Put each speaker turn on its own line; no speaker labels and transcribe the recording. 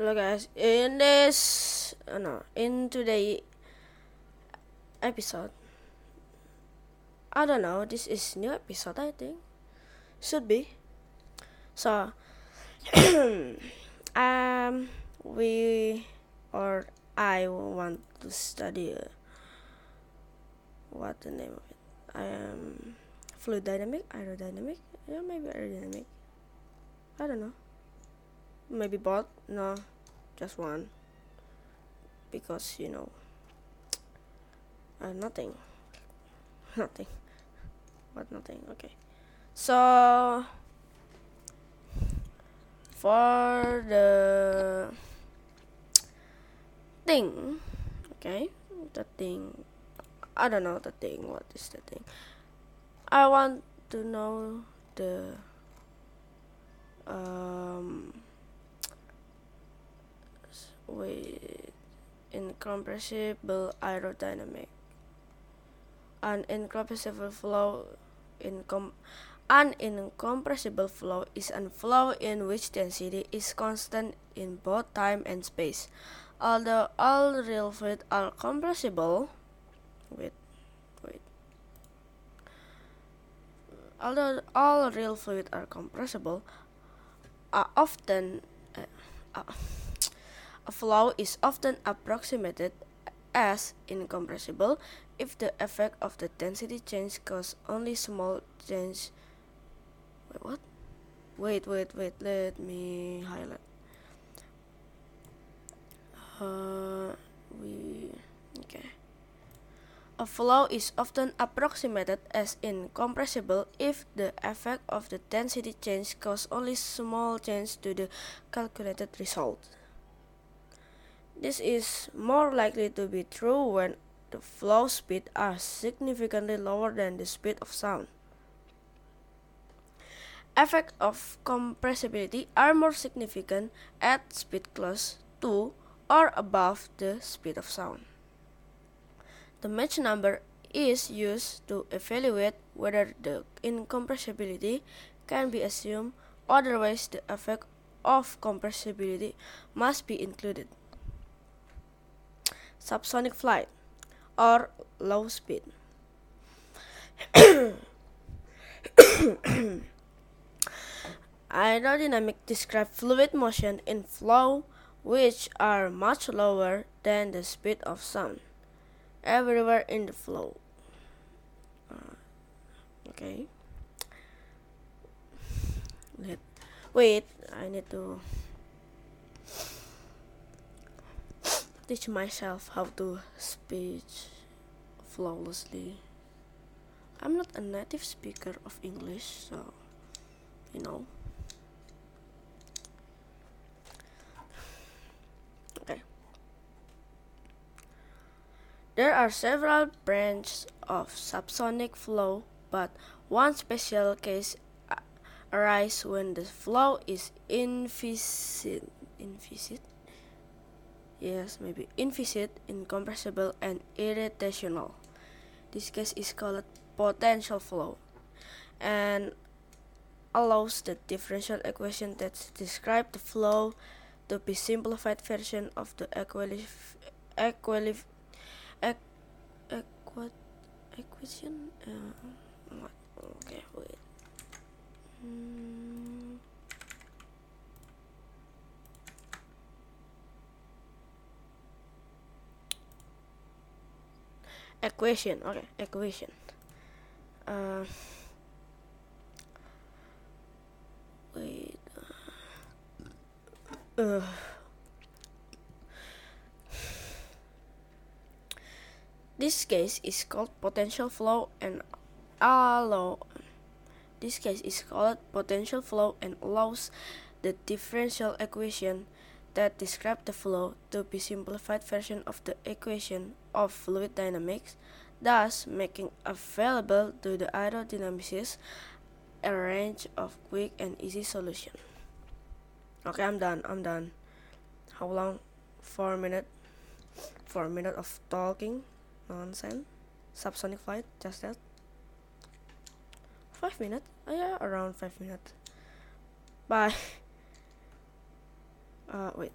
Hello guys, in this uh, no in today episode, I don't know. This is new episode I think should be. So um we or I want to study uh, what the name of it. I am fluid dynamic, aerodynamic. Yeah, maybe aerodynamic. I don't know. Maybe both. No, just one. Because you know, uh, nothing, nothing, but nothing. Okay. So for the thing, okay, the thing. I don't know the thing. What is the thing? I want to know the um with incompressible aerodynamic an incompressible flow incom an incompressible flow is a flow in which density is constant in both time and space. Although all real fluids are compressible wait wait although all real fluids are compressible are often uh, uh, a flow is often approximated as incompressible if the effect of the density change causes only small change. Wait, what? Wait, wait, wait. Let me highlight. Uh, we okay. A flow is often approximated as incompressible if the effect of the density change causes only small change to the calculated result. This is more likely to be true when the flow speed are significantly lower than the speed of sound. Effects of compressibility are more significant at speed close to or above the speed of sound. The Mach number is used to evaluate whether the incompressibility can be assumed, otherwise the effect of compressibility must be included subsonic flight, or low speed. Aerodynamic describe fluid motion in flow which are much lower than the speed of sound everywhere in the flow. Uh, okay. Let wait, I need to teach myself how to speak flawlessly. I'm not a native speaker of English, so you know. Okay. There are several branches of subsonic flow, but one special case arises when the flow is inviscid. Yes, maybe. Inviscid, incompressible, and irrotational. This case is called potential flow and allows the differential equation that describe the flow to be simplified version of the equation? Uh, okay wait equation okay equation. Uh, wait uh, this case is called potential flow and allow. This case is called potential flow and allows the differential equation that describe the flow to be simplified version of the equation of fluid dynamics, thus making available to the aerodynamicists a range of quick and easy solution. Okay, I'm done. I'm done. How long? Four minutes. Four minutes of talking nonsense. Subsonic flight, just that. Five minutes? Oh, yeah, around five minutes. Bye. Uh, wait.